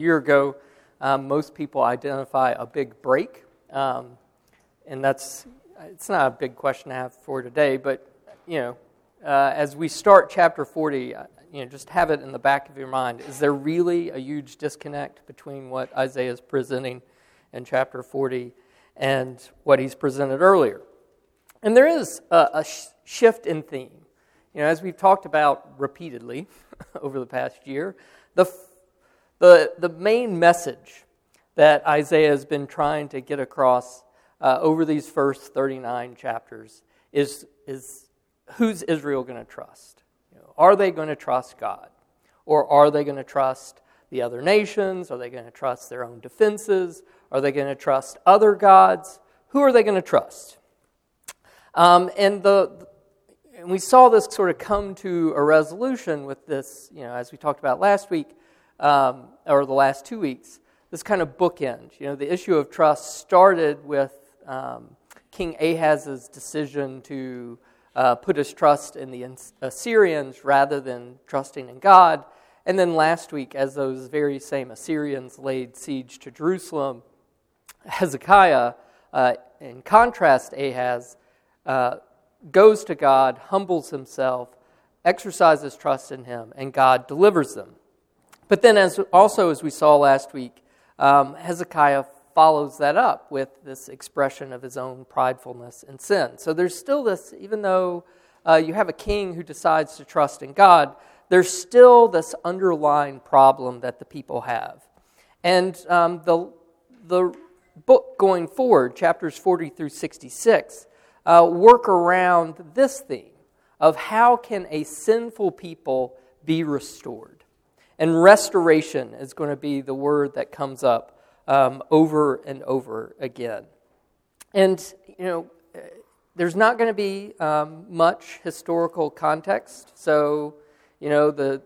year ago, um, most people identify a big break, um, and that's it's not a big question to have for today. But you know, uh, as we start chapter forty, uh, you know, just have it in the back of your mind: is there really a huge disconnect between what Isaiah is presenting in chapter forty and what he's presented earlier? And there is a, a sh- shift in theme. You know, as we've talked about repeatedly over the past year, the the, the main message that Isaiah has been trying to get across uh, over these first 39 chapters is, is who's Israel going to trust? You know, are they going to trust God? Or are they going to trust the other nations? Are they going to trust their own defenses? Are they going to trust other gods? Who are they going to trust? Um, and the, and we saw this sort of come to a resolution with this, you know, as we talked about last week, um, or the last two weeks, this kind of bookend. You know, the issue of trust started with um, King Ahaz's decision to uh, put his trust in the Assyrians rather than trusting in God. And then last week, as those very same Assyrians laid siege to Jerusalem, Hezekiah, uh, in contrast, Ahaz, uh, goes to God, humbles himself, exercises trust in him, and God delivers them. But then, as also as we saw last week, um, Hezekiah follows that up with this expression of his own pridefulness and sin. So there's still this, even though uh, you have a king who decides to trust in God, there's still this underlying problem that the people have. And um, the, the book going forward, chapters 40 through 66, uh, work around this theme of how can a sinful people be restored. And restoration is going to be the word that comes up um, over and over again. And, you know, there's not going to be um, much historical context. So, you know, the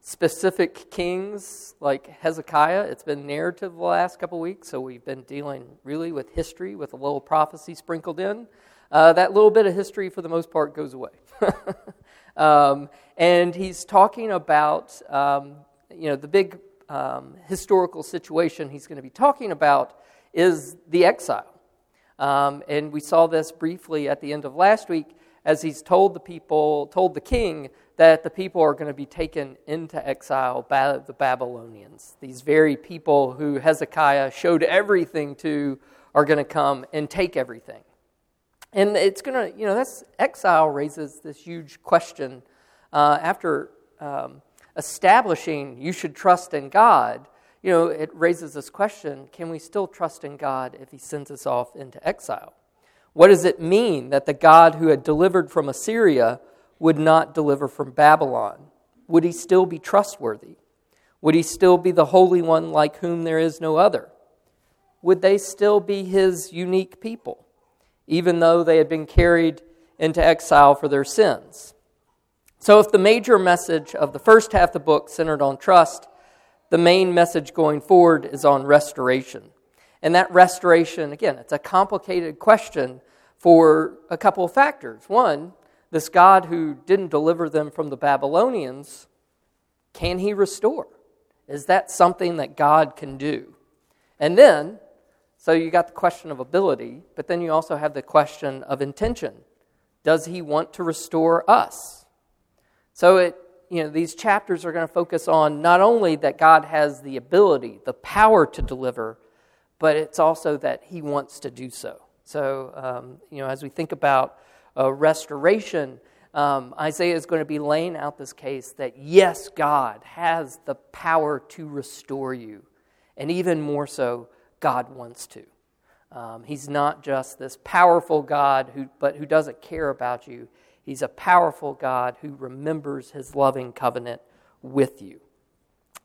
specific kings like Hezekiah, it's been narrative the last couple weeks, so we've been dealing really with history with a little prophecy sprinkled in. Uh, that little bit of history, for the most part, goes away. um, and he's talking about um, you know, the big um, historical situation he's going to be talking about is the exile. Um, and we saw this briefly at the end of last week as he's told the people, told the king, that the people are going to be taken into exile by the Babylonians. These very people who Hezekiah showed everything to are going to come and take everything. And it's going to, you know, that's exile raises this huge question uh, after um, establishing you should trust in God, you know, it raises this question can we still trust in God if He sends us off into exile? What does it mean that the God who had delivered from Assyria would not deliver from Babylon? Would He still be trustworthy? Would He still be the Holy One like whom there is no other? Would they still be His unique people, even though they had been carried into exile for their sins? So, if the major message of the first half of the book centered on trust, the main message going forward is on restoration. And that restoration, again, it's a complicated question for a couple of factors. One, this God who didn't deliver them from the Babylonians, can he restore? Is that something that God can do? And then, so you got the question of ability, but then you also have the question of intention. Does he want to restore us? So it, you know, these chapters are going to focus on not only that God has the ability, the power to deliver, but it's also that He wants to do so. So, um, you know, as we think about uh, restoration, um, Isaiah is going to be laying out this case that yes, God has the power to restore you. And even more so, God wants to. Um, he's not just this powerful God, who, but who doesn't care about you. He's a powerful God who remembers his loving covenant with you.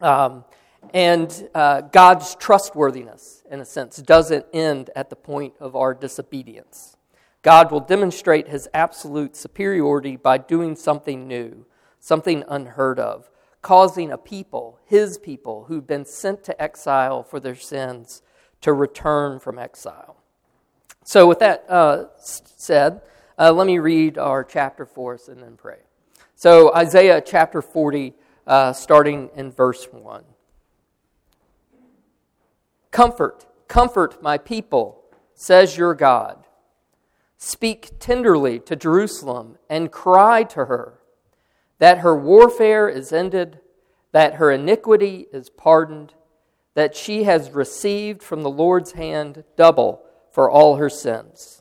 Um, and uh, God's trustworthiness, in a sense, doesn't end at the point of our disobedience. God will demonstrate his absolute superiority by doing something new, something unheard of, causing a people, his people, who've been sent to exile for their sins, to return from exile. So, with that uh, said, uh, let me read our chapter for us and then pray. So, Isaiah chapter 40, uh, starting in verse 1. Comfort, comfort my people, says your God. Speak tenderly to Jerusalem and cry to her that her warfare is ended, that her iniquity is pardoned, that she has received from the Lord's hand double for all her sins.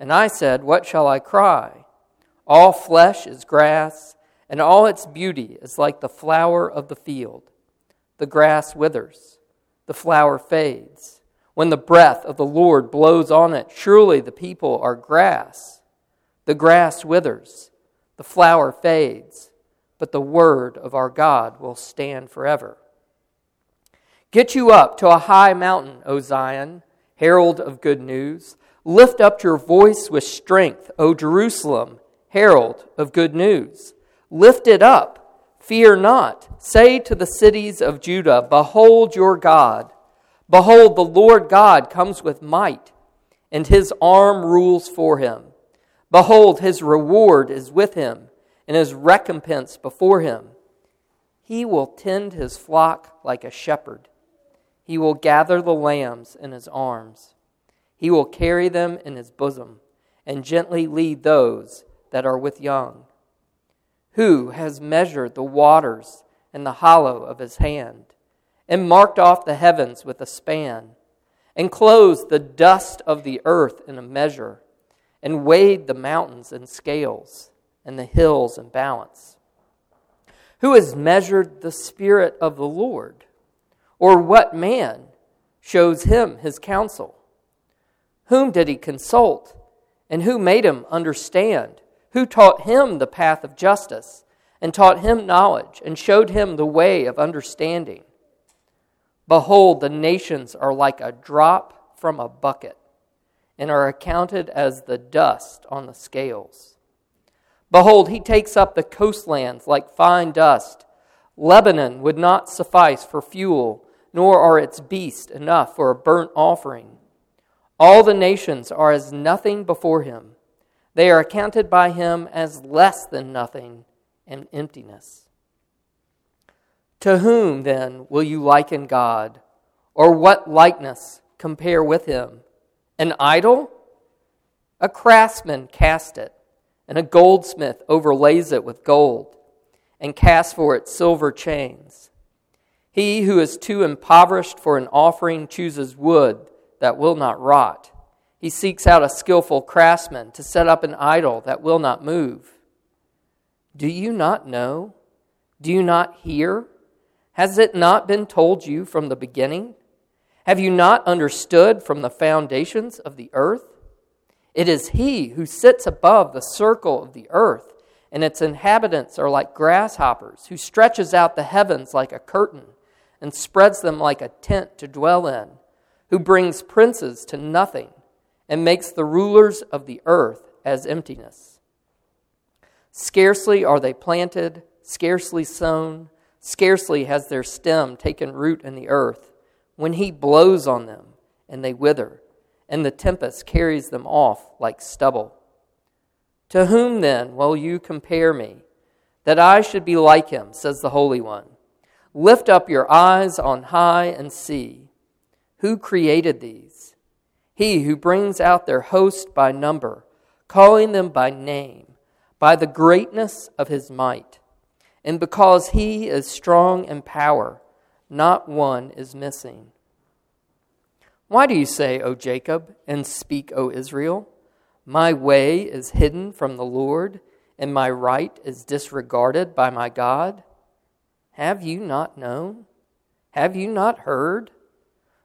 And I said, What shall I cry? All flesh is grass, and all its beauty is like the flower of the field. The grass withers, the flower fades. When the breath of the Lord blows on it, surely the people are grass the grass withers, the flower fades, but the word of our God will stand forever. Get you up to a high mountain, O Zion, herald of good news. Lift up your voice with strength, O Jerusalem, herald of good news. Lift it up, fear not. Say to the cities of Judah, Behold your God. Behold, the Lord God comes with might, and his arm rules for him. Behold, his reward is with him, and his recompense before him. He will tend his flock like a shepherd. He will gather the lambs in his arms. He will carry them in his bosom, and gently lead those that are with young. Who has measured the waters in the hollow of his hand, and marked off the heavens with a span, and closed the dust of the earth in a measure? and weighed the mountains in scales and the hills in balance? Who has measured the Spirit of the Lord? Or what man shows him his counsel? Whom did he consult? And who made him understand? Who taught him the path of justice, and taught him knowledge, and showed him the way of understanding? Behold, the nations are like a drop from a bucket and are accounted as the dust on the scales. Behold, he takes up the coastlands like fine dust. Lebanon would not suffice for fuel, nor are its beasts enough for a burnt offering. All the nations are as nothing before him. They are accounted by him as less than nothing and emptiness. To whom, then, will you liken God? Or what likeness compare with him? An idol? A craftsman cast it, and a goldsmith overlays it with gold, and casts for it silver chains. He who is too impoverished for an offering chooses wood that will not rot. He seeks out a skillful craftsman to set up an idol that will not move. Do you not know? Do you not hear? Has it not been told you from the beginning? Have you not understood from the foundations of the earth? It is He who sits above the circle of the earth, and its inhabitants are like grasshoppers, who stretches out the heavens like a curtain and spreads them like a tent to dwell in, who brings princes to nothing and makes the rulers of the earth as emptiness. Scarcely are they planted, scarcely sown, scarcely has their stem taken root in the earth when he blows on them and they wither, and the tempest carries them off like stubble. To whom then will you compare me, that I should be like him, says the Holy One? Lift up your eyes on high and see. Who created these? He who brings out their host by number, calling them by name, by the greatness of his might. And because he is strong in power, not one is missing. Why do you say, O Jacob, and speak, O Israel? My way is hidden from the Lord, and my right is disregarded by my God? Have you not known? Have you not heard?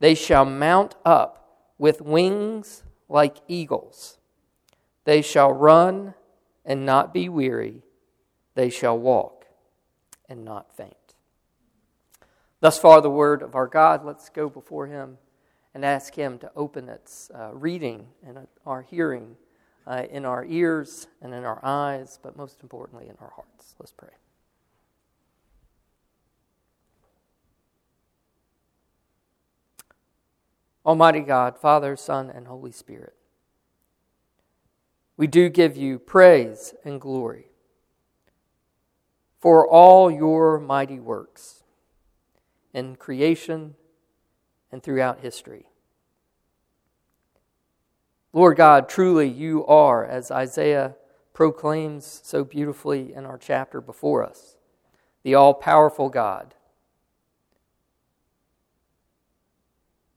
They shall mount up with wings like eagles. They shall run and not be weary. They shall walk and not faint. Thus far, the word of our God. Let's go before him and ask him to open its uh, reading and uh, our hearing uh, in our ears and in our eyes, but most importantly, in our hearts. Let's pray. Almighty God, Father, Son, and Holy Spirit, we do give you praise and glory for all your mighty works in creation and throughout history. Lord God, truly you are, as Isaiah proclaims so beautifully in our chapter before us, the all powerful God.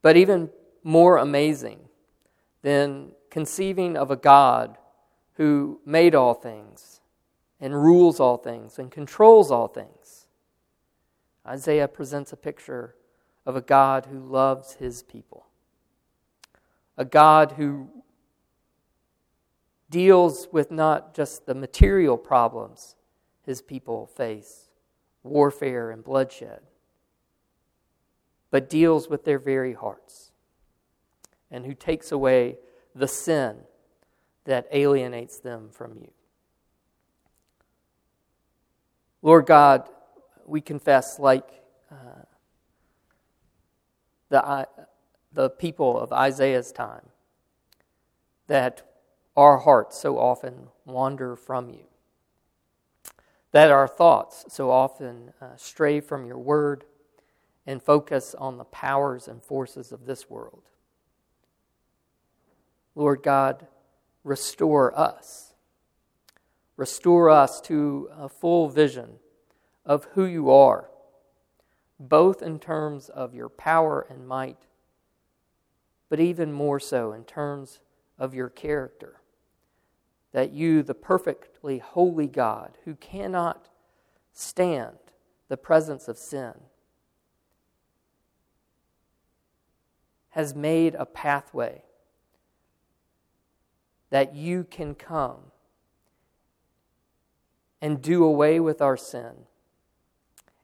But even more amazing than conceiving of a God who made all things and rules all things and controls all things. Isaiah presents a picture of a God who loves his people, a God who deals with not just the material problems his people face, warfare and bloodshed, but deals with their very hearts, and who takes away the sin that alienates them from you. Lord God, we confess, like uh, the, the people of Isaiah's time, that our hearts so often wander from you, that our thoughts so often uh, stray from your word and focus on the powers and forces of this world. Lord God, restore us. Restore us to a full vision of who you are both in terms of your power and might, but even more so in terms of your character. That you, the perfectly holy God, who cannot stand the presence of sin, has made a pathway that you can come and do away with our sin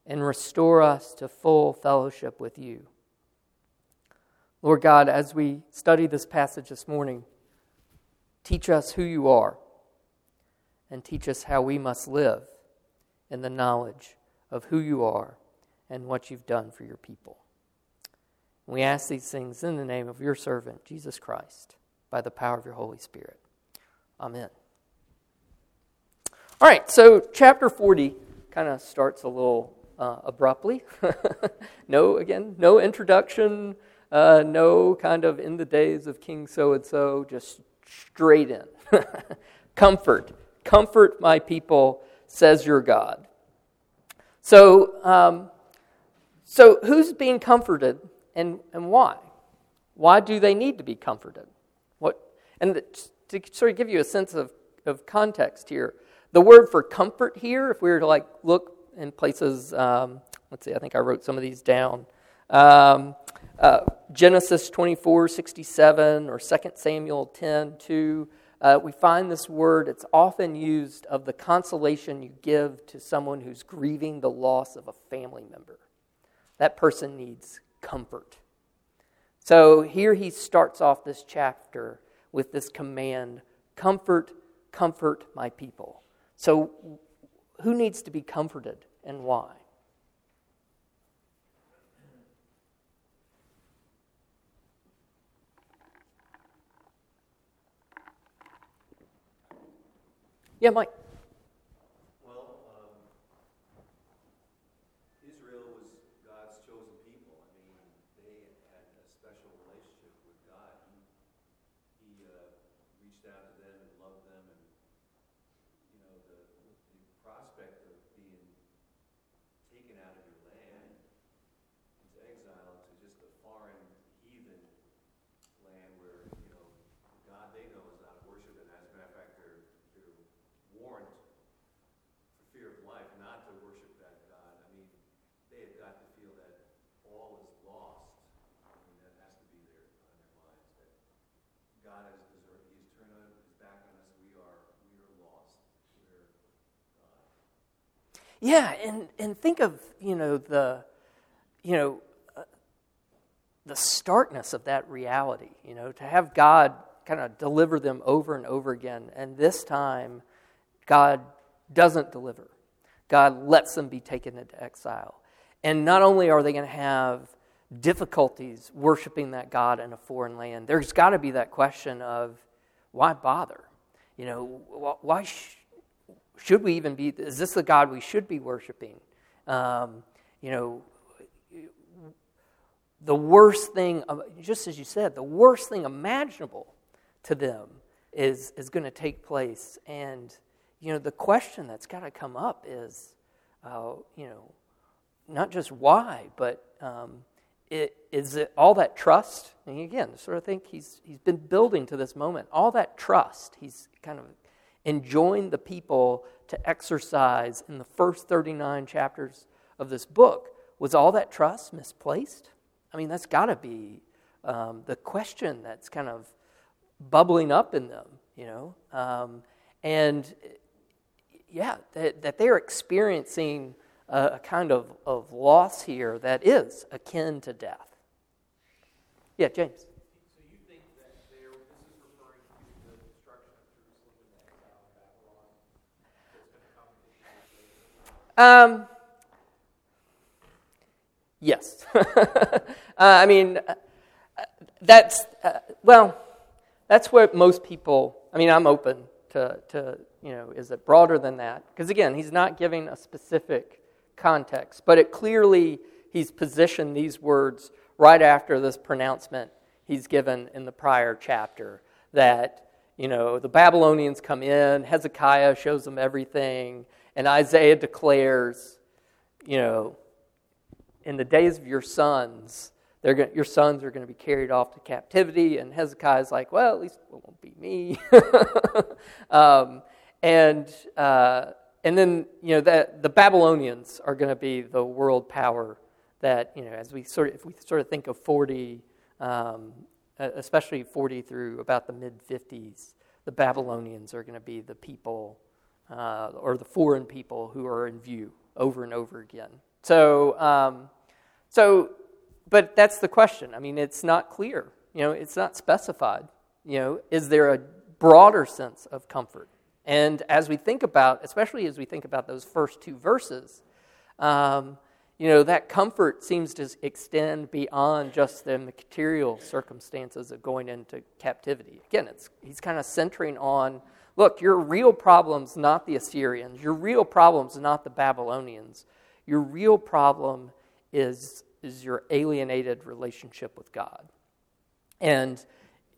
and restore us to full fellowship with you. Lord God, as we study this passage this morning, teach us who you are and teach us how we must live in the knowledge of who you are and what you've done for your people. We ask these things in the name of your servant, Jesus Christ, by the power of your Holy Spirit. Amen. All right, so chapter 40 kind of starts a little uh, abruptly. no, again, no introduction, uh, no kind of in the days of King so and so, just straight in. comfort, comfort my people, says your God. So, um, so who's being comforted and, and why? Why do they need to be comforted? And to sort of give you a sense of, of context here, the word for comfort here, if we were to like look in places. Um, let's see, I think I wrote some of these down. Um, uh, Genesis 24, 67, or 2 Samuel 10, 2. Uh, we find this word, it's often used of the consolation you give to someone who's grieving the loss of a family member. That person needs comfort. So here he starts off this chapter with this command Comfort, comfort my people. So, who needs to be comforted? and why. Yeah, Mike. Yeah, and, and think of, you know, the, you know, uh, the starkness of that reality, you know, to have God kind of deliver them over and over again. And this time, God doesn't deliver. God lets them be taken into exile. And not only are they going to have difficulties worshiping that God in a foreign land, there's got to be that question of why bother? You know, why sh- should we even be? Is this the God we should be worshiping? Um, you know, the worst thing, just as you said, the worst thing imaginable to them is, is going to take place. And, you know, the question that's got to come up is, uh, you know, not just why, but um, it, is it all that trust? And again, sort of think he's, he's been building to this moment. All that trust, he's kind of enjoined the people to exercise in the first 39 chapters of this book. Was all that trust misplaced? I mean, that's got to be um, the question that's kind of bubbling up in them, you know? Um, and yeah, that, that they're experiencing a, a kind of, of loss here that is akin to death. Yeah, James. Um, yes. uh, I mean, uh, that's, uh, well, that's what most people, I mean, I'm open to, to you know, is it broader than that? Because again, he's not giving a specific context, but it clearly, he's positioned these words right after this pronouncement he's given in the prior chapter that, you know, the Babylonians come in, Hezekiah shows them everything, and Isaiah declares, you know, in the days of your sons, going your sons are going to be carried off to captivity. And Hezekiah's like, well, at least it won't be me. um, and, uh, and then, you know, that the Babylonians are going to be the world power that, you know, as we sort of, if we sort of think of 40, um, especially 40 through about the mid 50s, the Babylonians are going to be the people uh, or the foreign people who are in view over and over again. So, um, so, but that's the question. I mean, it's not clear. You know, it's not specified. You know, is there a broader sense of comfort? And as we think about, especially as we think about those first two verses, um, you know, that comfort seems to extend beyond just the material circumstances of going into captivity. Again, it's, he's kind of centering on Look, your real problem's not the Assyrians. Your real problem's not the Babylonians. Your real problem is, is your alienated relationship with God. And,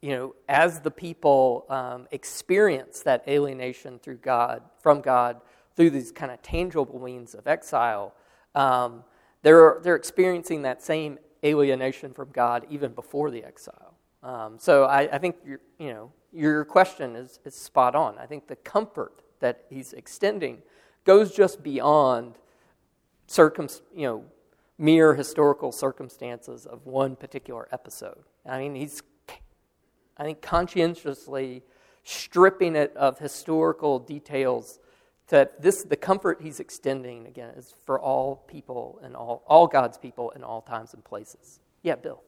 you know, as the people um, experience that alienation through God, from God, through these kind of tangible means of exile, um, they're, they're experiencing that same alienation from God even before the exile. Um, so I, I think, you know, your question is, is spot on. I think the comfort that he's extending goes just beyond circum, you know, mere historical circumstances of one particular episode. I mean, he's, I think, conscientiously stripping it of historical details that this the comfort he's extending again is for all people and all, all god's people in all times and places yeah bill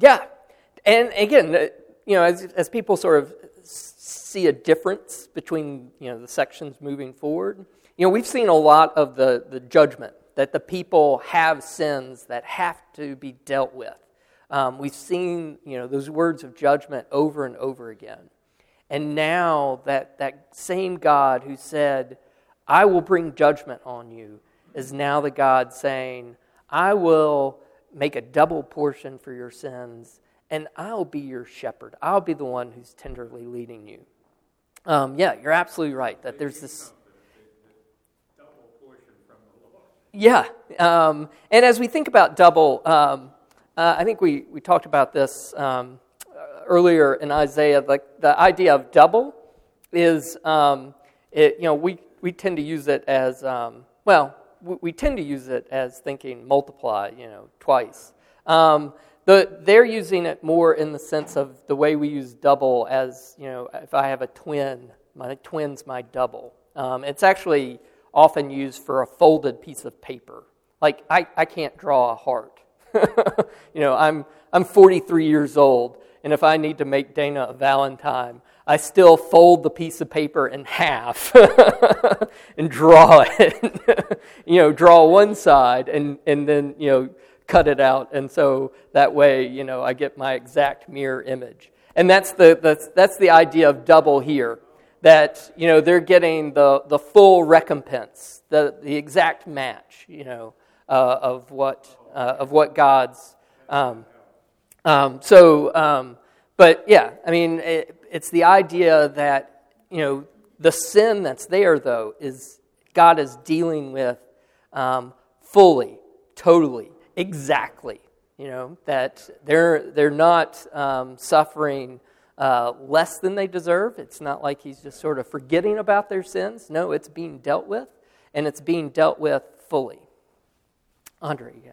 Yeah. And again, you know, as, as people sort of see a difference between, you know, the sections moving forward, you know, we've seen a lot of the, the judgment that the people have sins that have to be dealt with. Um, we've seen, you know, those words of judgment over and over again. And now that, that same God who said, I will bring judgment on you, is now the God saying, I will make a double portion for your sins, and I'll be your shepherd. I'll be the one who's tenderly leading you. Um, yeah, you're absolutely right that there's this. Yeah, um, and as we think about double, um, uh, I think we, we talked about this um, earlier in Isaiah. Like the idea of double is, um, it, you know, we, we tend to use it as, um, well, we, tend to use it as thinking multiply, you know, twice. Um, the, they're using it more in the sense of the way we use double as, you know, if I have a twin, my twin's my double. Um, it's actually often used for a folded piece of paper. Like, I, I can't draw a heart. you know, I'm, I'm 43 years old, and if I need to make Dana a Valentine, I still fold the piece of paper in half and draw it. you know, draw one side and, and then, you know, cut it out. And so that way, you know, I get my exact mirror image. And that's the, that's, that's the idea of double here. That, you know, they're getting the, the full recompense, the, the exact match, you know, uh, of, what, uh, of what God's. Um, um, so, um, but yeah, I mean, it, it's the idea that, you know, the sin that's there, though, is God is dealing with um, fully, totally, exactly. You know, that they're, they're not um, suffering uh, less than they deserve. It's not like he's just sort of forgetting about their sins. No, it's being dealt with, and it's being dealt with fully. Andre, yeah.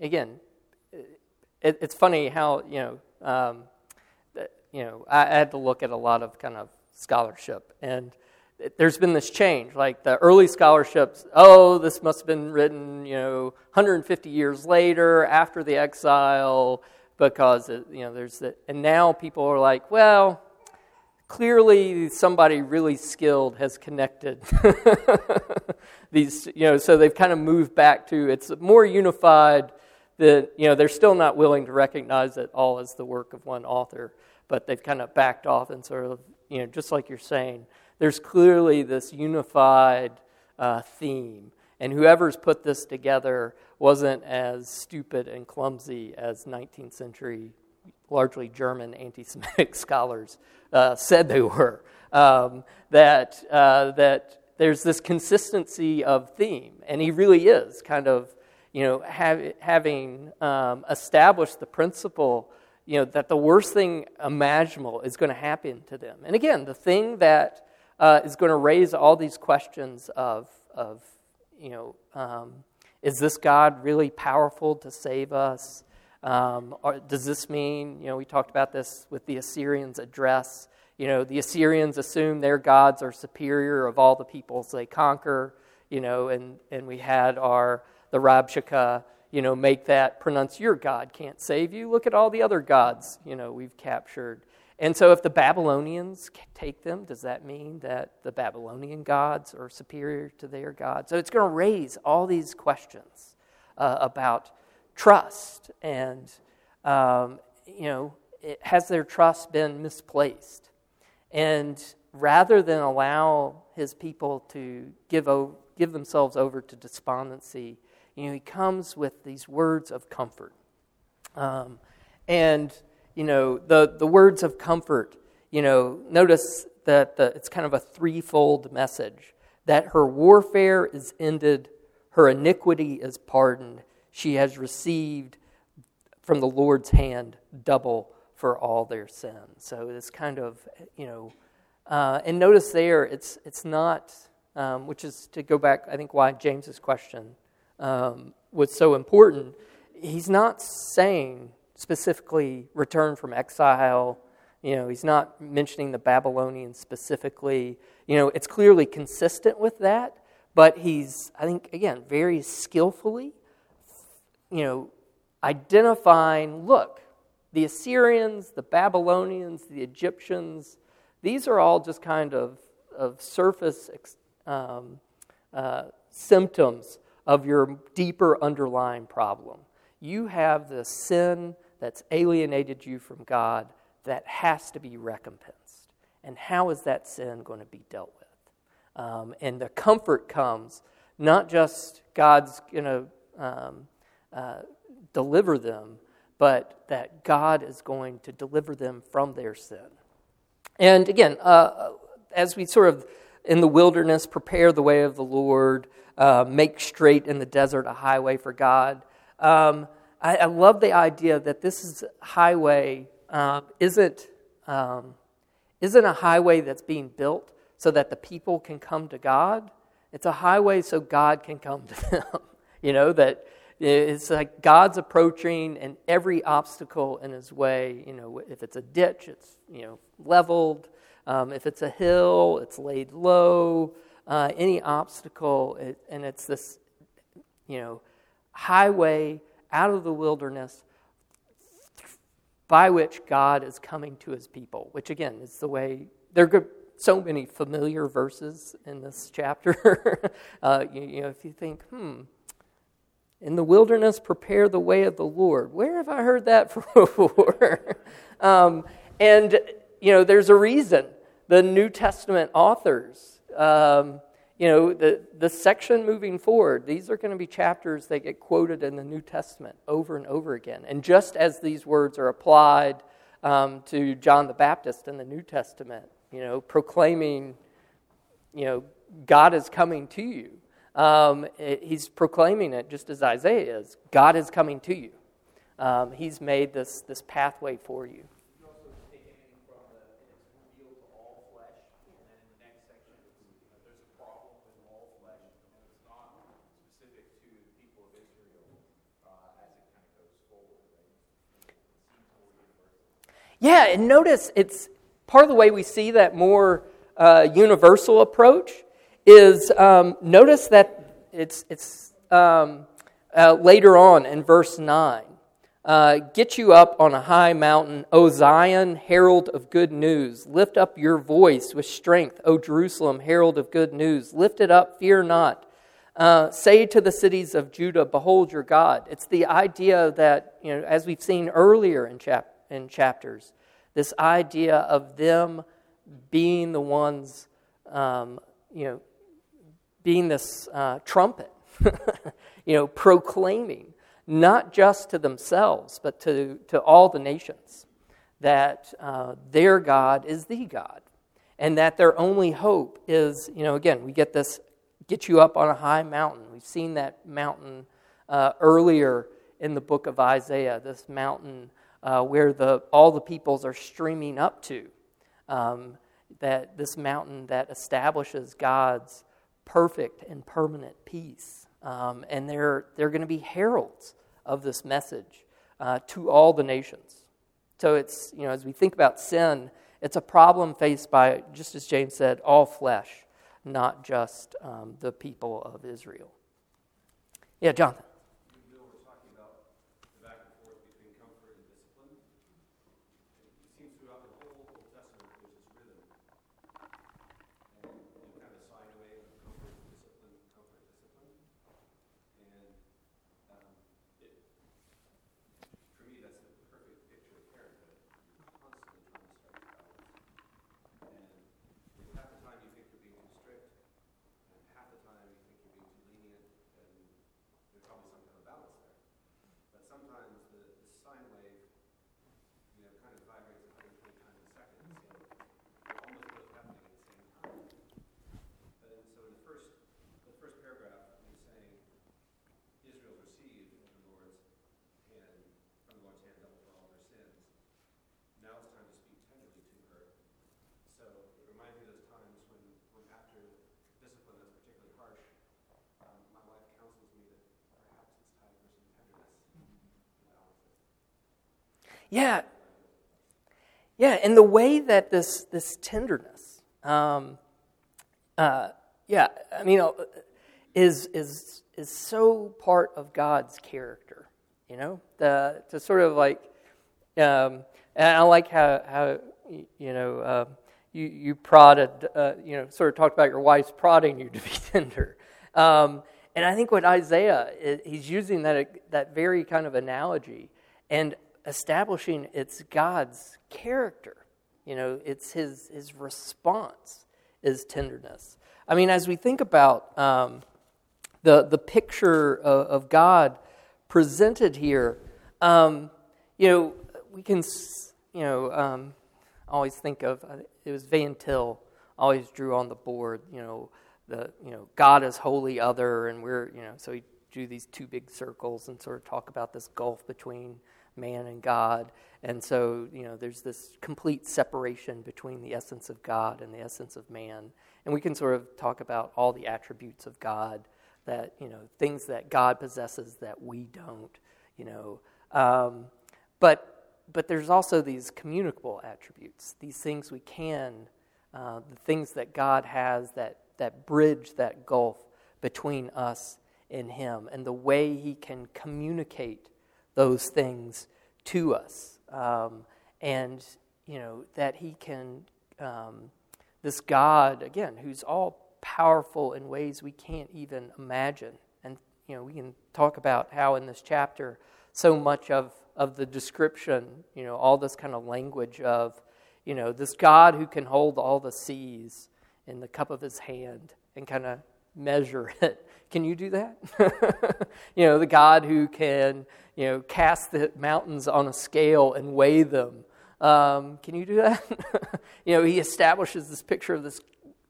again, it, it's funny how, you know, um, you know, I, I had to look at a lot of kind of scholarship, and there's been this change. Like the early scholarships, oh, this must have been written, you know, 150 years later after the exile, because it, you know there's the, and now people are like, well, clearly somebody really skilled has connected these you know so they've kind of moved back to it's more unified that you know they're still not willing to recognize it all as the work of one author but they've kind of backed off and sort of you know just like you're saying there's clearly this unified uh, theme and whoever's put this together wasn't as stupid and clumsy as 19th century largely German anti Semitic scholars uh, said they were. Um, that, uh, that there's this consistency of theme, and he really is kind of, you know, have, having um, established the principle, you know, that the worst thing imaginable is going to happen to them. And again, the thing that uh, is going to raise all these questions of, of you know, um, is this God really powerful to save us? Um, or does this mean, you know, we talked about this with the Assyrians' address. You know, the Assyrians assume their gods are superior of all the peoples they conquer, you know, and, and we had our, the Rabshakeh, you know, make that pronounce your God can't save you. Look at all the other gods, you know, we've captured. And so if the Babylonians take them, does that mean that the Babylonian gods are superior to their gods? So it's going to raise all these questions uh, about trust and um, you know it, has their trust been misplaced and rather than allow his people to give, o- give themselves over to despondency you know he comes with these words of comfort um, and you know the, the words of comfort you know notice that the, it's kind of a threefold message that her warfare is ended her iniquity is pardoned she has received from the Lord's hand double for all their sins. So it's kind of, you know, uh, and notice there, it's, it's not, um, which is to go back, I think, why James's question um, was so important. He's not saying specifically return from exile. You know, he's not mentioning the Babylonians specifically. You know, it's clearly consistent with that, but he's, I think, again, very skillfully, you know, identifying look, the Assyrians, the Babylonians, the Egyptians, these are all just kind of, of surface um, uh, symptoms of your deeper underlying problem. You have the sin that's alienated you from God that has to be recompensed. And how is that sin going to be dealt with? Um, and the comfort comes not just God's going to um, uh, deliver them, but that God is going to deliver them from their sin. And again, uh, as we sort of in the wilderness prepare the way of the Lord, uh, make straight in the desert a highway for God. Um, I, I, love the idea that this is highway uh, isn't um, isn't a highway that's being built so that the people can come to God. It's a highway so God can come to them. you know that it's like God's approaching, and every obstacle in His way. You know, if it's a ditch, it's you know leveled. Um, if it's a hill, it's laid low. Uh, any obstacle, it, and it's this, you know, highway out of the wilderness by which God is coming to his people, which again is the way there are so many familiar verses in this chapter. uh, you, you, know, if you think, hmm, in the wilderness, prepare the way of the Lord. Where have I heard that from before? um, and, you know, there's a reason the New Testament authors um, you know, the, the section moving forward, these are going to be chapters that get quoted in the New Testament over and over again. And just as these words are applied um, to John the Baptist in the New Testament, you know, proclaiming, you know, God is coming to you. Um, it, he's proclaiming it just as Isaiah is God is coming to you. Um, he's made this, this pathway for you. Yeah, and notice it's part of the way we see that more uh, universal approach is um, notice that it's, it's um, uh, later on in verse 9. Uh, get you up on a high mountain, O Zion, herald of good news. Lift up your voice with strength, O Jerusalem, herald of good news. Lift it up, fear not. Uh, say to the cities of Judah, Behold your God. It's the idea that, you know, as we've seen earlier in chapter in chapters. This idea of them being the ones, um, you know, being this uh, trumpet, you know, proclaiming, not just to themselves, but to, to all the nations, that uh, their God is the God. And that their only hope is, you know, again, we get this get you up on a high mountain. We've seen that mountain uh, earlier in the book of Isaiah, this mountain uh, where the, all the peoples are streaming up to. Um, that this mountain that establishes God's perfect and permanent peace. Um, and they're, they're going to be heralds of this message uh, to all the nations. So it's, you know, as we think about sin, it's a problem faced by, just as James said, all flesh, not just um, the people of Israel. Yeah, Jonathan. Yeah, yeah, and the way that this this tenderness, um, uh, yeah, I mean, uh, is is is so part of God's character. You know, the to sort of like, um, and I like how how you know. Uh, you, you prodded, uh, you know, sort of talked about your wife's prodding you to be tender. Um, and I think what Isaiah, he's using that, that very kind of analogy and establishing it's God's character. You know, it's his, his response is tenderness. I mean, as we think about um, the, the picture of, of, God presented here, um, you know, we can, you know, um, always think of, it was Van Til always drew on the board, you know, the, you know, God is wholly other, and we're, you know, so he drew these two big circles and sort of talk about this gulf between man and God. And so, you know, there's this complete separation between the essence of God and the essence of man. And we can sort of talk about all the attributes of God that, you know, things that God possesses that we don't, you know. Um, but but there's also these communicable attributes, these things we can, uh, the things that God has that, that bridge that gulf between us and Him, and the way He can communicate those things to us. Um, and, you know, that He can, um, this God, again, who's all powerful in ways we can't even imagine. And, you know, we can talk about how in this chapter so much of of the description, you know, all this kind of language of, you know, this God who can hold all the seas in the cup of his hand and kind of measure it. Can you do that? you know, the God who can, you know, cast the mountains on a scale and weigh them. Um, can you do that? you know, he establishes this picture of this,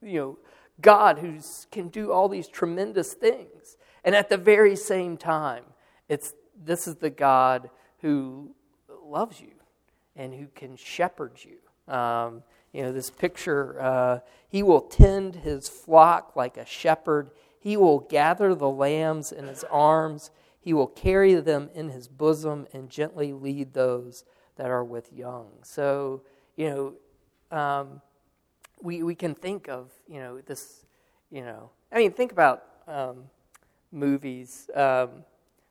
you know, God who can do all these tremendous things. And at the very same time, it's this is the God who loves you and who can shepherd you. Um, you know, this picture, uh, he will tend his flock like a shepherd. He will gather the lambs in his arms. He will carry them in his bosom and gently lead those that are with young. So, you know, um, we, we can think of, you know, this, you know, I mean, think about um, movies um,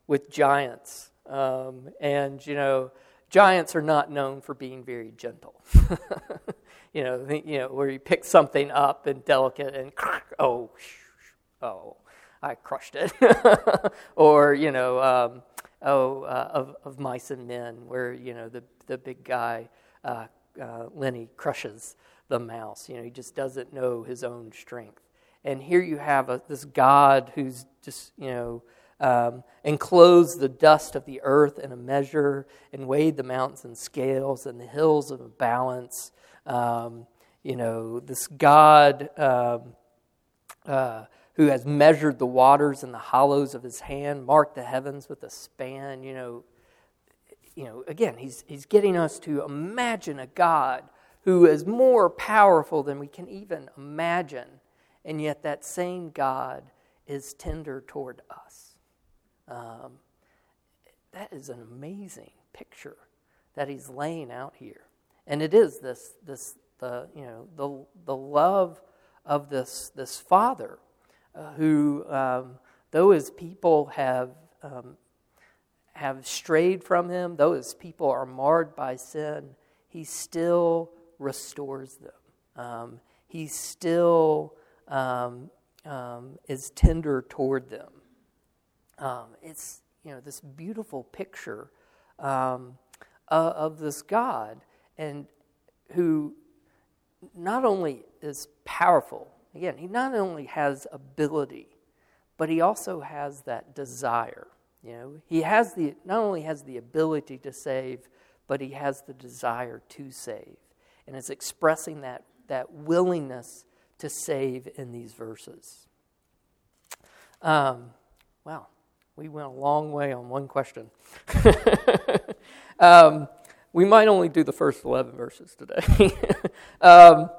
with giants. Um, and, you know, giants are not known for being very gentle. you know, you know, where you pick something up and delicate and oh, oh, I crushed it. or, you know, um, oh, uh, of, of mice and men, where, you know, the, the big guy, uh, uh, Lennie, crushes the mouse. You know, he just doesn't know his own strength. And here you have a, this God who's just, you know, um, enclosed the dust of the earth in a measure, and weighed the mountains in scales, and the hills in a balance. Um, you know, this God um, uh, who has measured the waters in the hollows of his hand, marked the heavens with a span. You know, you know. Again, he's he's getting us to imagine a God who is more powerful than we can even imagine, and yet that same God is tender toward us. Um, that is an amazing picture that he's laying out here. And it is this, this the, you know, the, the love of this, this father uh, who, um, though his people have, um, have strayed from him, though his people are marred by sin, he still restores them. Um, he still um, um, is tender toward them. Um, it's you know this beautiful picture uh, of this God and who not only is powerful. Again, he not only has ability, but he also has that desire. You know, he has the not only has the ability to save, but he has the desire to save, and is expressing that that willingness to save in these verses. Um, wow we went a long way on one question. um, we might only do the first 11 verses today. um,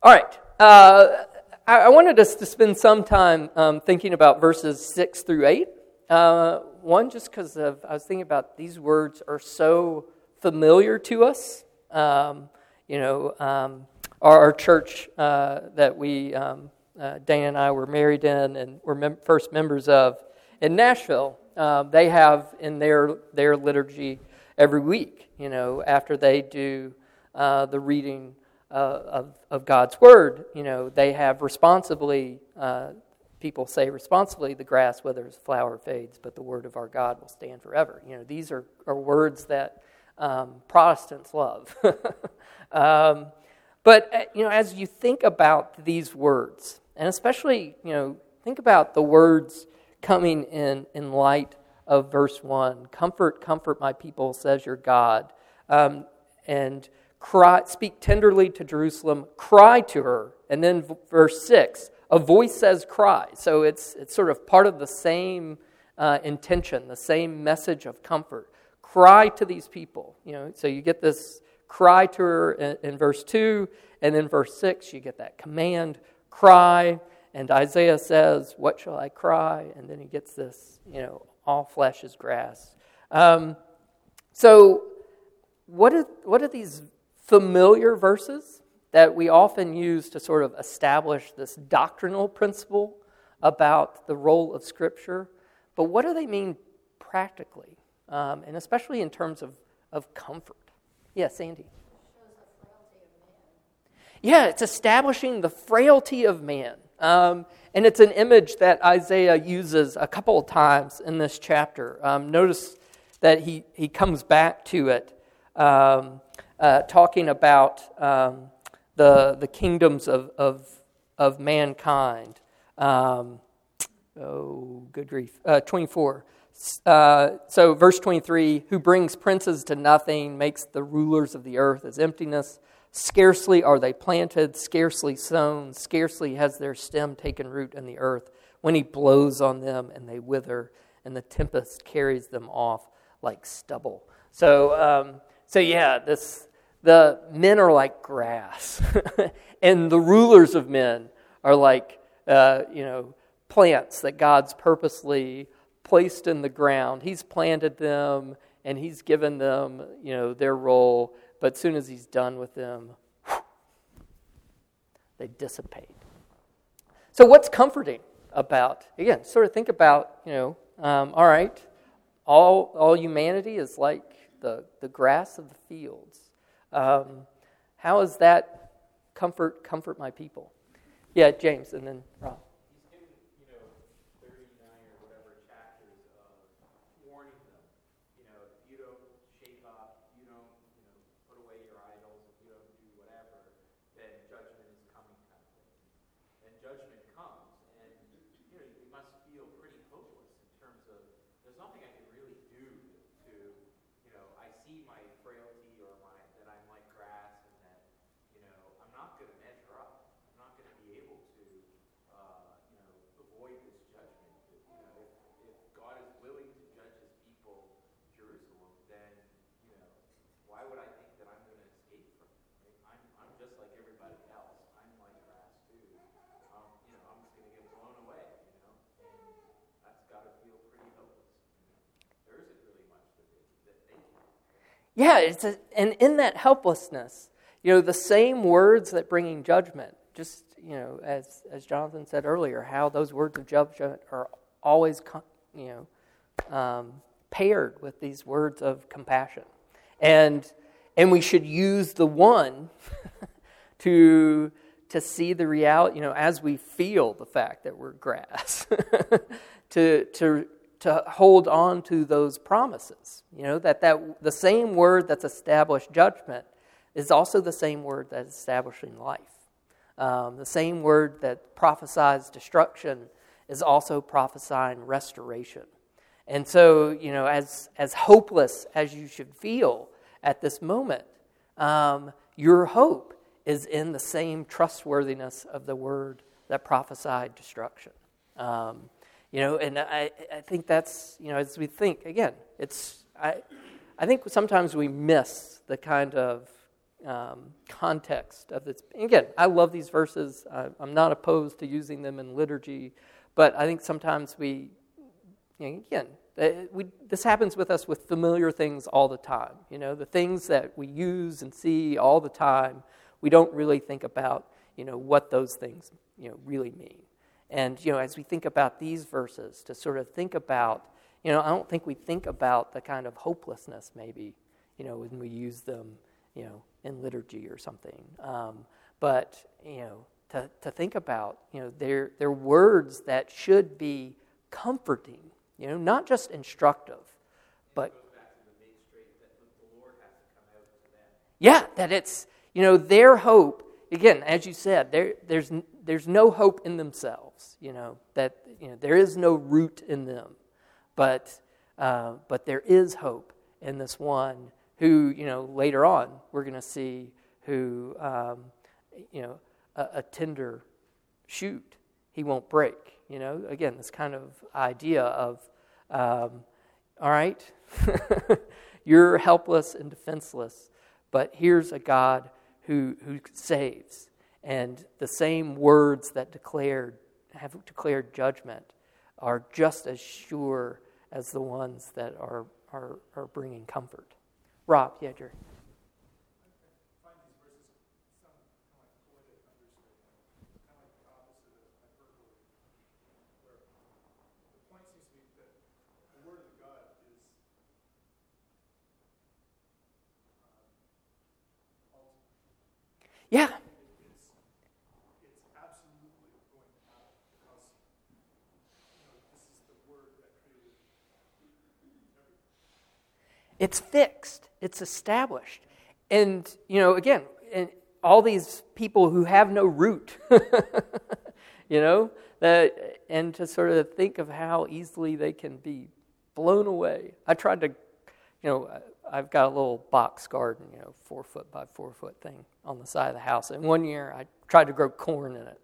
all right. Uh, I, I, wanted us to spend some time um, thinking about verses 6 through 8. Uh, one, just because I was thinking about these words are so familiar to us. Um, you know, um, our, our, church uh, that we, um, uh, Dana and I were married in and were mem- first members of in Nashville, uh, they have in their, their liturgy every week, you know, after they do uh, the reading uh, of, of God's Word, you know, they have responsibly, uh, people say responsibly, the grass withers, flower fades, but the Word of our God will stand forever. You know, these are, are words that um, Protestants love. um, but, uh, you know, as you think about these words, and especially, you know, think about the words coming in, in light of verse 1 Comfort, comfort my people, says your God. Um, and cry, speak tenderly to Jerusalem, cry to her. And then verse 6 a voice says cry. So it's, it's sort of part of the same uh, intention, the same message of comfort. Cry to these people. You know, so you get this cry to her in, in verse 2, and then verse 6, you get that command, cry. And Isaiah says, What shall I cry? And then he gets this, you know, all flesh is grass. Um, so, what are, what are these familiar verses that we often use to sort of establish this doctrinal principle about the role of Scripture? But what do they mean practically? Um, and especially in terms of, of comfort. Yes, Sandy. Yeah, it's establishing the frailty of man. Um, and it's an image that Isaiah uses a couple of times in this chapter. Um, notice that he, he comes back to it, um, uh, talking about um, the, the kingdoms of, of, of mankind. Um, oh, good grief. Uh, 24. Uh, so, verse 23 Who brings princes to nothing, makes the rulers of the earth as emptiness. Scarcely are they planted, scarcely sown, scarcely has their stem taken root in the earth, when he blows on them and they wither, and the tempest carries them off like stubble. So, um, so yeah, this the men are like grass, and the rulers of men are like uh, you know plants that God's purposely placed in the ground. He's planted them, and He's given them you know their role but as soon as he's done with them, they dissipate. So, what's comforting about, again, sort of think about, you know, um, all right, all, all humanity is like the, the grass of the fields. Um, how is that comfort, comfort my people? Yeah, James, and then Rob. Yeah, it's a, and in that helplessness, you know, the same words that bringing judgment, just, you know, as, as Jonathan said earlier, how those words of judgment are always, you know, um, paired with these words of compassion. And, and we should use the one to, to see the reality, you know, as we feel the fact that we're grass, to, to, to hold on to those promises. You know, that, that the same word that's established judgment is also the same word that's establishing life. Um, the same word that prophesies destruction is also prophesying restoration. And so, you know, as, as hopeless as you should feel at this moment, um, your hope is in the same trustworthiness of the word that prophesied destruction. Um, you know, and I, I think that's, you know, as we think, again, it's, I, I think sometimes we miss the kind of um, context of this. Again, I love these verses. I, I'm not opposed to using them in liturgy, but I think sometimes we, you know, again, we, this happens with us with familiar things all the time. You know, the things that we use and see all the time, we don't really think about, you know, what those things, you know, really mean. And, you know, as we think about these verses, to sort of think about, you know, I don't think we think about the kind of hopelessness maybe, you know, when we use them, you know, in liturgy or something. Um, but, you know, to, to think about, you know, they're, they're words that should be comforting, you know, not just instructive, but. Yeah, that it's, you know, their hope, again, as you said, there, there's, there's no hope in themselves, you know, that you know, there is no root in them. But, uh, but there is hope in this one who, you know, later on we're going to see who, um, you know, a, a tender shoot he won't break. You know, again, this kind of idea of, um, all right, you're helpless and defenseless, but here's a God who, who saves. And the same words that declared, have declared judgment are just as sure as the ones that are, are, are bringing comfort. Rob, yeah, Jerry. Yeah. It's fixed. It's established. And, you know, again, and all these people who have no root, you know, that, and to sort of think of how easily they can be blown away. I tried to, you know, I've got a little box garden, you know, four foot by four foot thing on the side of the house. And one year I tried to grow corn in it.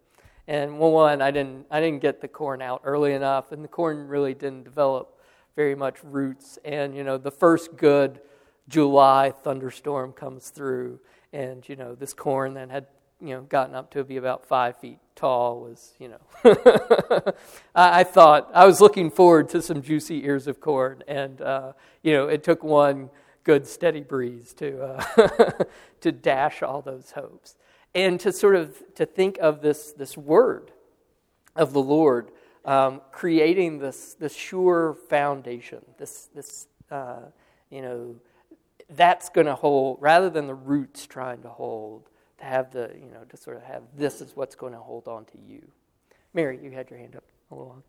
And one, I didn't, I didn't get the corn out early enough, and the corn really didn't develop very much roots. And, you know, the first good July thunderstorm comes through, and, you know, this corn that had, you know, gotten up to be about five feet tall was, you know, I, I, thought I was looking forward to some juicy ears of corn. And, uh, you know, it took one good steady breeze to uh, to dash all those hopes and to sort of to think of this this word of the Lord um, creating this this sure foundation this this uh, you know that's going to hold rather than the roots trying to hold to have the you know to sort of have this is what's going to hold on to you. Mary you had your hand up a little while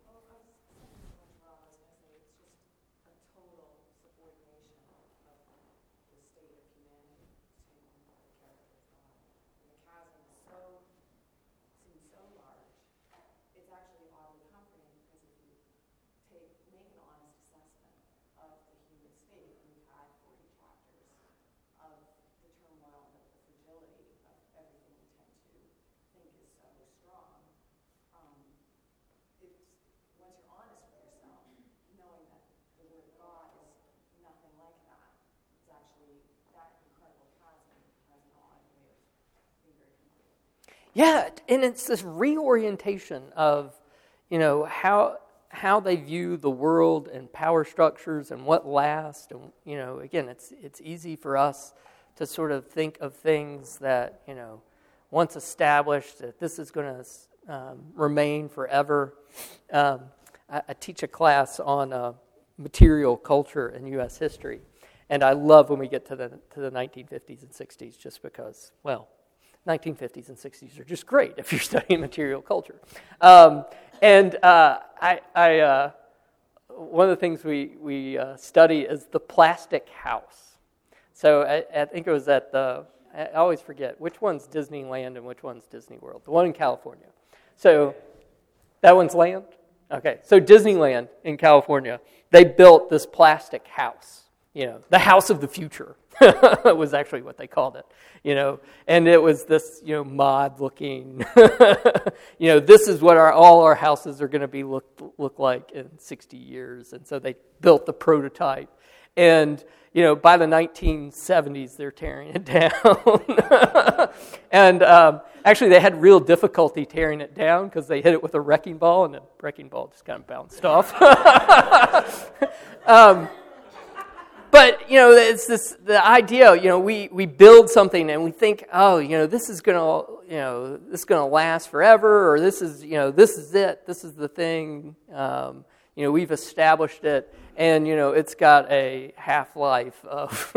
Yeah, and it's this reorientation of, you know, how how they view the world and power structures and what lasts. And you know, again, it's it's easy for us to sort of think of things that you know, once established, that this is going to um, remain forever. Um, I, I, teach a class on uh, material culture in U.S. history, and I love when we get to the to the 1950s and 60s, just because, well, 1950s and 60s are just great if you're studying material culture. Um, and uh, I, I uh, one of the things we, we uh, study is the plastic house. So I, I, think it was at the, I always forget, which one's Disneyland and which one's Disney World? The one in California. So that one's land? Okay, so Disneyland in California, they built this plastic house, you know, the house of the future. was actually what they called it, you know. And it was this, you know, mod looking, you know, this is what our all our houses are going to be look look like in 60 years. And so they built the prototype, and you know, by the 1970s they're tearing it down. and um, Actually, they had real difficulty tearing it down because they hit it with a wrecking ball, and the wrecking ball just kind of bounced off. um, but you know, it's this the idea. You know, we we build something and we think, oh, you know, this is gonna, you know, this is gonna last forever, or this is, you know, this is it. This is the thing. Um, you know, we've established it, and you know, it's got a half life of,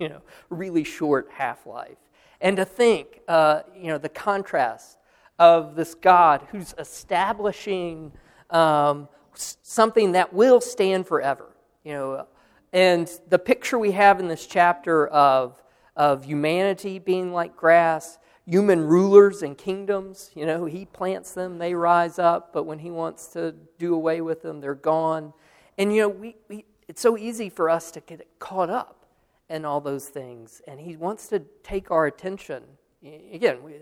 you know, really short half life. And to think, uh, you know, the contrast of this God who's establishing um, something that will stand forever. You know, and the picture we have in this chapter of, of humanity being like grass, human rulers and kingdoms, you know, he plants them, they rise up, but when he wants to do away with them, they're gone. And, you know, we, we, it's so easy for us to get caught up in all those things. And He wants to take our attention. Again, we,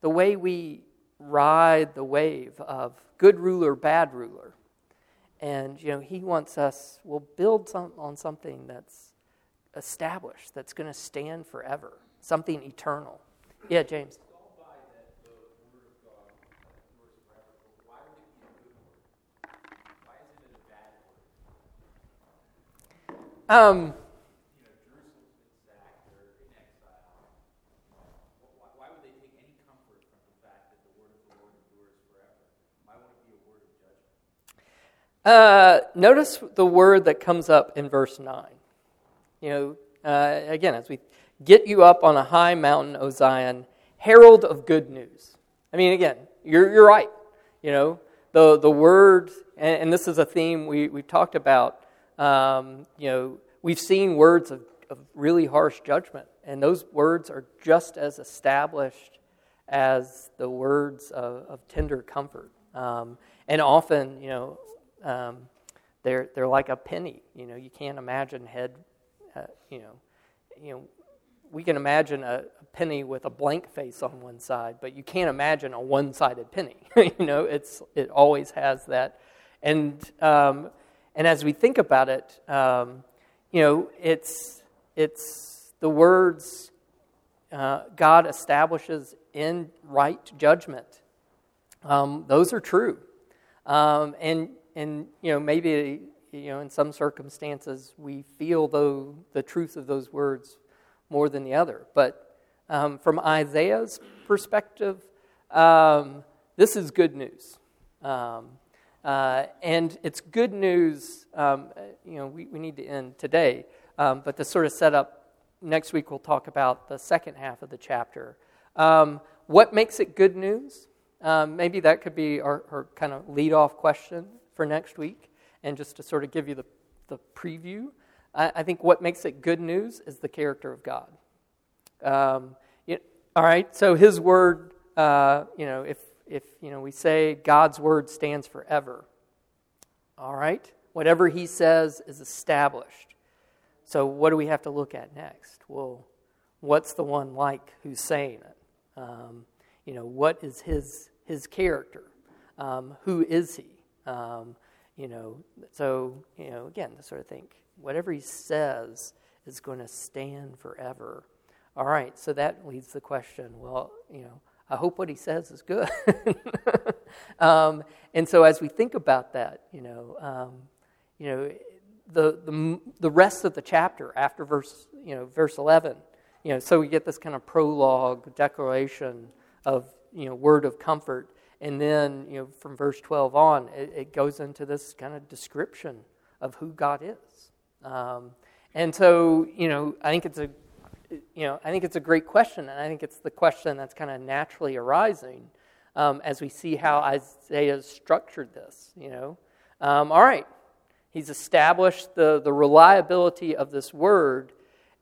the way we ride the wave of good ruler, bad ruler. And, you know, He wants us, we'll build some, on something that's established, that's going to stand forever, something eternal. Yeah, James. Um, Uh, notice the word that comes up in verse 9. You know, uh, again, as we get you up on a high mountain, O Zion, herald of good news. I mean, again, you're, you're right. You know, the, the word, and, and this is a theme we, we've talked about. Um, you know, we've seen words of, of really harsh judgment, and those words are just as established as the words of, of tender comfort. Um, and often, you know, um, they're they're like a penny. You know, you can't imagine head. Uh, you know, you know, we can imagine a, a, penny with a blank face on one side, but you can't imagine a one-sided penny. you know, it's it always has that, and um, and as we think about it, um, you know, it's it's the words uh, God establishes in right judgment. Um, those are true, um, and and you know maybe you know in some circumstances we feel though the truth of those words more than the other. But um, from isaiah's perspective um, this is good news. Um, uh, and it's good news um, you know we, we need to end today. Um, but to sort of set up next week we'll talk about the second half of the chapter. Um, what makes it good news? Maybe that could be our, our kind of lead off question for next week. And just to sort of give you the, the preview, I, I think what makes it good news is the character of God. Um, all right, so His word, uh, you know, if, if you know, we say God's word stands forever, all right, whatever He says is established. So what do we have to look at next? Well, what's the one like who's saying it? Um, you know, what is his his character? Um, who is he? Um, you know, so, you know, again, to sort of think, whatever he says is going to stand forever. All right, so that leads the question well, you know, I hope what he says is good. um, and so as we think about that, you know, um, you know, the, the, the rest of the chapter after verse, you know, verse 11, you know, so we get this kind of prologue declaration of, you know, word of comfort. And then, you know, from verse 12 on, it, it goes into this kind of description of who God is. Um, and so, you know, I think it's a, you know, I think it's a great question, and I think it's the question that's kind of naturally arising um, as we see how Isaiah structured this. You know, um, all right, he's established the the reliability of this word,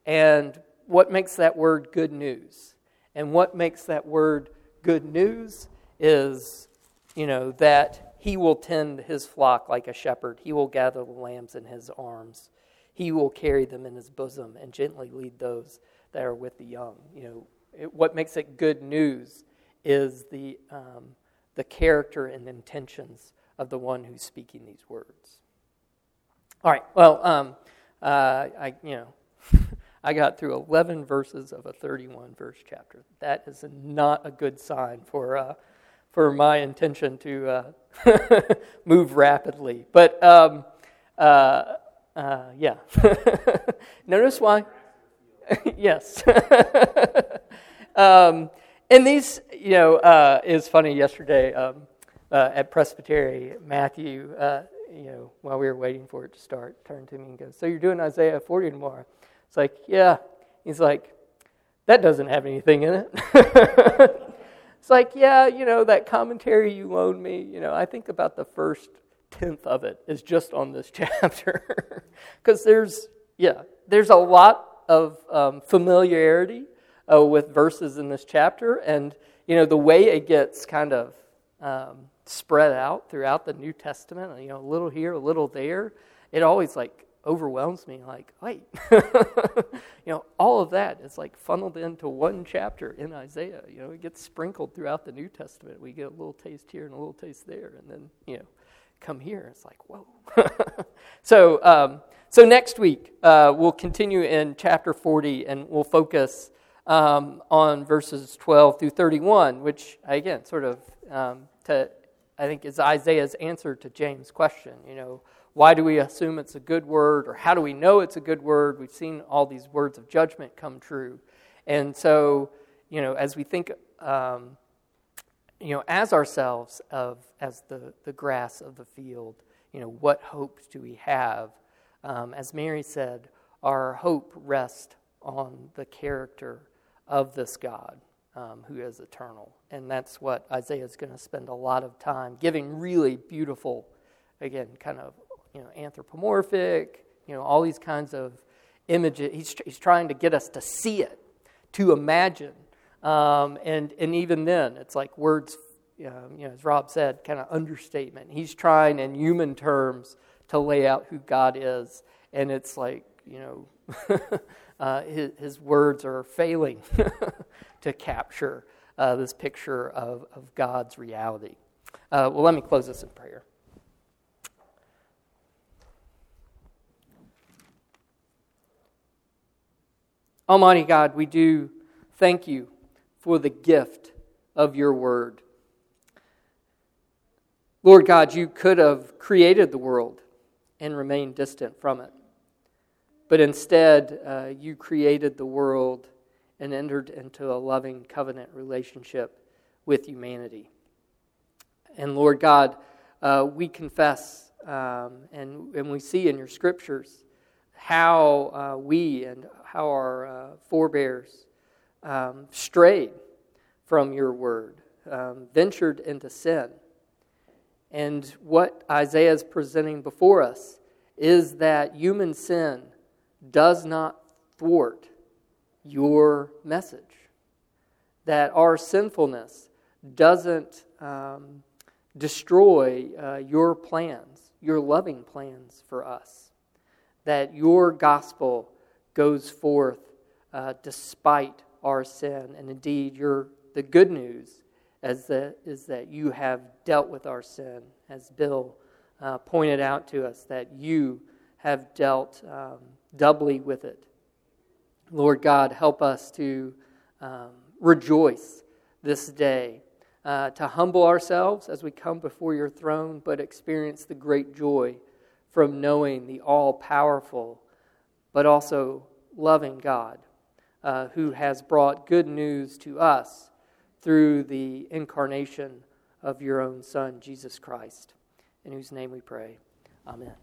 and what makes that word good news, and what makes that word good news is, you know, that he will tend his flock like a shepherd. He will gather the lambs in his arms. He will carry them in his bosom and gently lead those that are with the young. You know, it, what makes it good news is the, um, the character and intentions of the one who's speaking these words. All right. Well, um, uh, I you know, I got through 11 verses of a 31 verse chapter. That is not a good sign for, uh, for my intention to uh, move rapidly. But um, uh, uh yeah. Notice why? yes. um, and these, you know, uh, is funny yesterday um, uh, at Presbytery, Matthew, you know, while we were waiting for it to start, turned to me and goes, So you're doing Isaiah 40 tomorrow? It's like, Yeah. He's like, That doesn't have anything in it. It's like, Yeah, you know, that commentary you loaned me, you know, I think about the first tenth of it is just on this chapter. Because there's, yeah, there's a lot of um, familiarity uh, with verses in this chapter. And, you know, the way it gets kind of. Um, spread out throughout the New Testament, you know, a little here, a little there, it always like overwhelms me like, wait, you know, all of that is like funneled into one chapter in Isaiah. You know, it gets sprinkled throughout the New Testament. We get a little taste here and a little taste there, and then, you know, come here. It's like, whoa. so, um, so next week, uh, we'll continue in chapter 40 and we'll focus um, on verses 12 through 31, which, again, sort of um, to I think, is Isaiah's answer to James' question. You know, why do we assume it's a good word, or how do we know it's a good word? We've seen all these words of judgment come true. And so, you know, as we think, um, you know, as ourselves of as the, the grass of the field, you know, what hopes do we have? Um, as Mary said, our hope rests on the character of this God um, who is eternal. And that's what Isaiah is going to spend a lot of time giving really beautiful, again, kind of you know, anthropomorphic, you know, all these kinds of images. He's, he's trying to get us to see it, to imagine. Um, and, and even then, it's like words, um, you know, as Rob said, kind of understatement. He's trying in human terms to lay out who God is. And it's like, you know, uh, his, his words are failing to capture uh, this picture of, of God's reality. Uh, well, let me close this in prayer. Almighty God, we do thank you for the gift of your word. Lord God, you could have created the world and remained distant from it. But instead, uh, you created the world and entered into a loving covenant relationship with humanity. And Lord God, uh, we confess um, and, and we see in your scriptures how uh, we and how our uh, forebears um, strayed from your word, um, ventured into sin. And what Isaiah is presenting before us is that human sin does not thwart your message. That our sinfulness doesn't um, destroy uh, your plans, your loving plans for us. That your gospel goes forth uh, despite our sin. And indeed, your, the good news as the, is that you have dealt with our sin, as Bill uh, pointed out to us, that you have dealt um, doubly with it Lord God, help us to um, rejoice this day, uh, to humble ourselves as we come before your throne, but experience the great joy from knowing the all powerful, but also loving God uh, who has brought good news to us through the incarnation of your own Son, Jesus Christ, in whose name we pray. Amen.